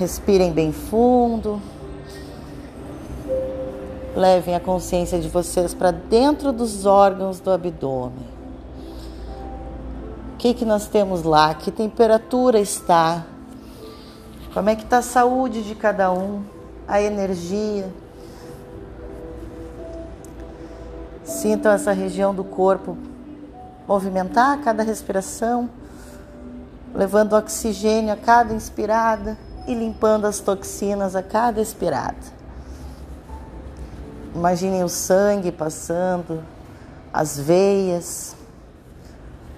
Respirem bem fundo. Levem a consciência de vocês para dentro dos órgãos do abdômen. O que, que nós temos lá? Que temperatura está? Como é que está a saúde de cada um? A energia? Sintam essa região do corpo movimentar a cada respiração, levando oxigênio a cada inspirada e limpando as toxinas a cada expirada. Imaginem o sangue passando, as veias,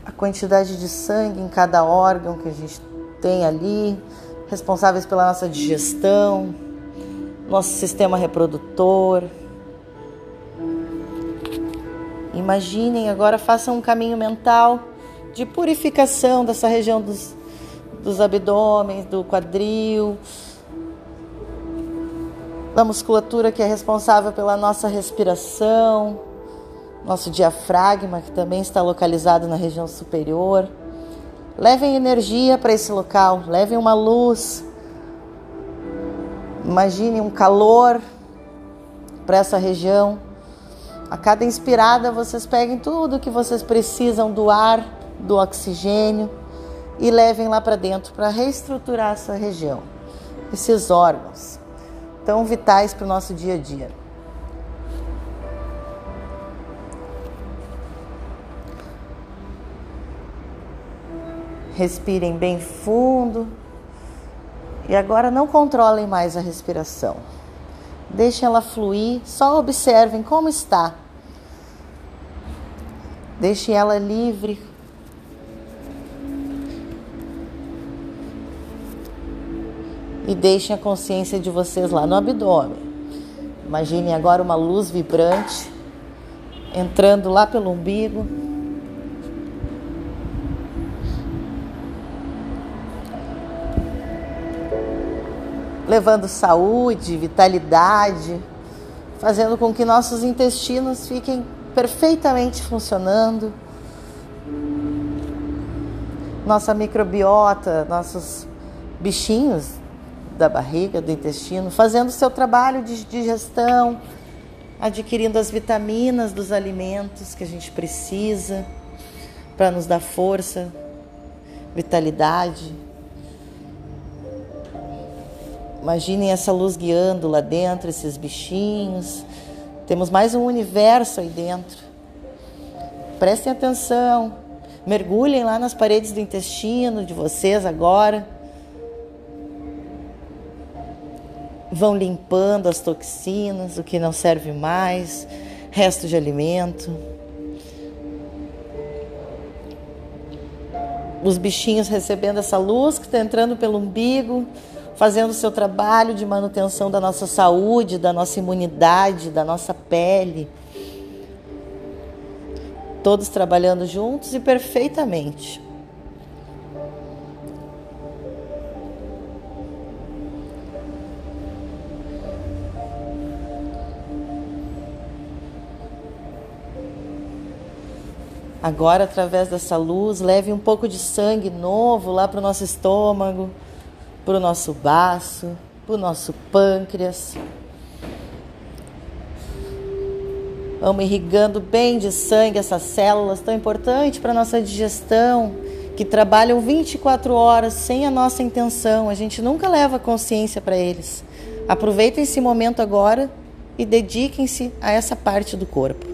a quantidade de sangue em cada órgão que a gente tem ali, responsáveis pela nossa digestão, nosso sistema reprodutor. Imaginem agora, façam um caminho mental de purificação dessa região dos, dos abdômenes, do quadril, da musculatura que é responsável pela nossa respiração, nosso diafragma, que também está localizado na região superior. Levem energia para esse local, levem uma luz. Imagine um calor para essa região. A cada inspirada, vocês peguem tudo que vocês precisam do ar, do oxigênio e levem lá para dentro para reestruturar essa região, esses órgãos tão vitais para o nosso dia a dia. Respirem bem fundo. E agora não controlem mais a respiração. Deixem ela fluir, só observem como está. Deixem ela livre, e deixem a consciência de vocês lá no abdômen. Imaginem agora uma luz vibrante entrando lá pelo umbigo. Levando saúde, vitalidade, fazendo com que nossos intestinos fiquem perfeitamente funcionando. Nossa microbiota, nossos bichinhos da barriga, do intestino, fazendo seu trabalho de digestão, adquirindo as vitaminas dos alimentos que a gente precisa para nos dar força, vitalidade. Imaginem essa luz guiando lá dentro, esses bichinhos. Temos mais um universo aí dentro. Prestem atenção. Mergulhem lá nas paredes do intestino de vocês agora vão limpando as toxinas, o que não serve mais, resto de alimento. Os bichinhos recebendo essa luz que está entrando pelo umbigo, fazendo o seu trabalho de manutenção da nossa saúde, da nossa imunidade, da nossa pele. Todos trabalhando juntos e perfeitamente. Agora, através dessa luz, leve um pouco de sangue novo lá para o nosso estômago, para o nosso baço, para o nosso pâncreas. Vamos irrigando bem de sangue essas células tão importantes para a nossa digestão, que trabalham 24 horas sem a nossa intenção. A gente nunca leva consciência para eles. Aproveitem esse momento agora e dediquem-se a essa parte do corpo.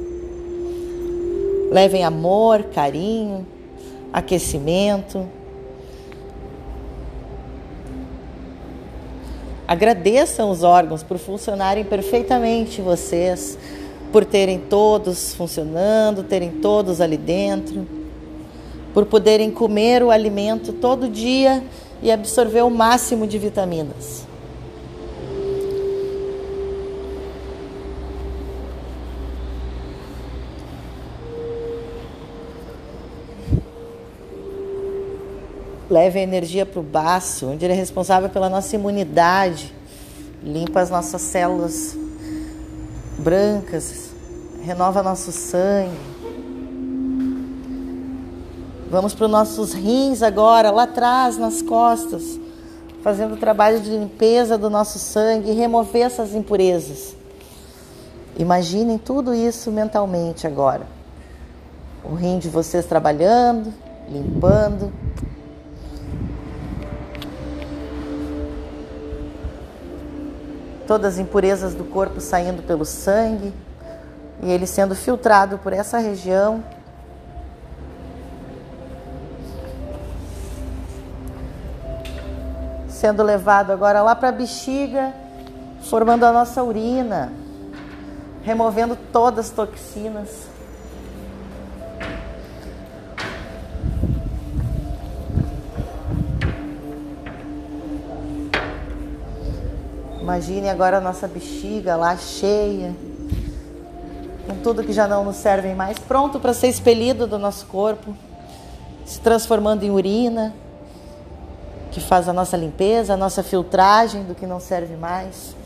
Levem amor, carinho, aquecimento. Agradeçam os órgãos por funcionarem perfeitamente vocês, por terem todos funcionando, terem todos ali dentro, por poderem comer o alimento todo dia e absorver o máximo de vitaminas. Leve a energia para o baço, onde ele é responsável pela nossa imunidade, limpa as nossas células brancas, renova nosso sangue. Vamos para os nossos rins agora, lá atrás, nas costas, fazendo o trabalho de limpeza do nosso sangue, remover essas impurezas. Imaginem tudo isso mentalmente agora. O rim de vocês trabalhando, limpando. Todas as impurezas do corpo saindo pelo sangue e ele sendo filtrado por essa região sendo levado agora lá para a bexiga, formando a nossa urina, removendo todas as toxinas. Imagine agora a nossa bexiga lá cheia, com tudo que já não nos serve mais, pronto para ser expelido do nosso corpo, se transformando em urina que faz a nossa limpeza, a nossa filtragem do que não serve mais.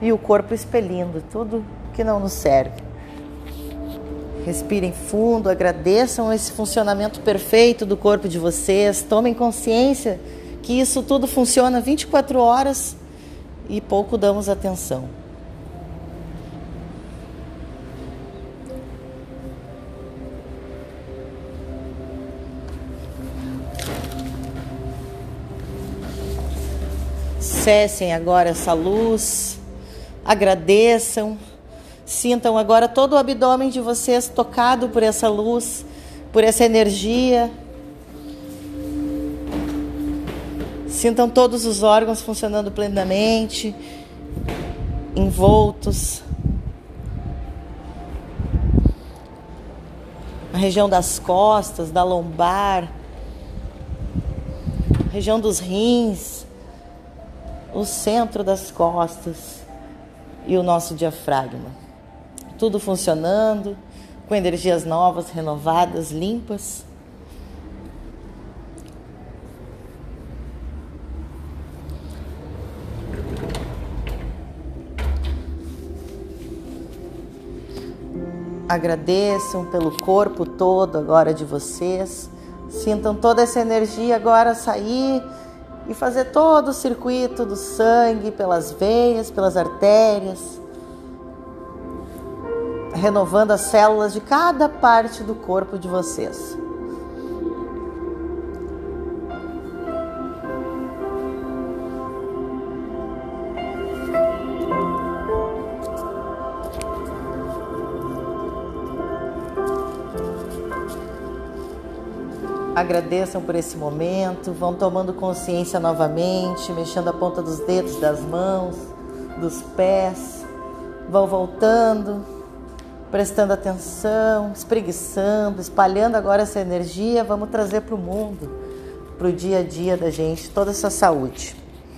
E o corpo expelindo tudo que não nos serve. Respirem fundo, agradeçam esse funcionamento perfeito do corpo de vocês, tomem consciência que isso tudo funciona 24 horas e pouco damos atenção. acessem agora essa luz, agradeçam, sintam agora todo o abdômen de vocês tocado por essa luz, por essa energia. Sintam todos os órgãos funcionando plenamente, envoltos. A região das costas, da lombar, região dos rins, o centro das costas e o nosso diafragma. Tudo funcionando, com energias novas, renovadas, limpas. Agradeçam pelo corpo todo agora de vocês. Sintam toda essa energia agora sair e fazer todo o circuito do sangue pelas veias, pelas artérias, renovando as células de cada parte do corpo de vocês. agradeçam por esse momento, vão tomando consciência novamente, mexendo a ponta dos dedos das mãos, dos pés, vão voltando, prestando atenção, espreguiçando, espalhando agora essa energia, vamos trazer para o mundo, para o dia a dia da gente, toda essa saúde.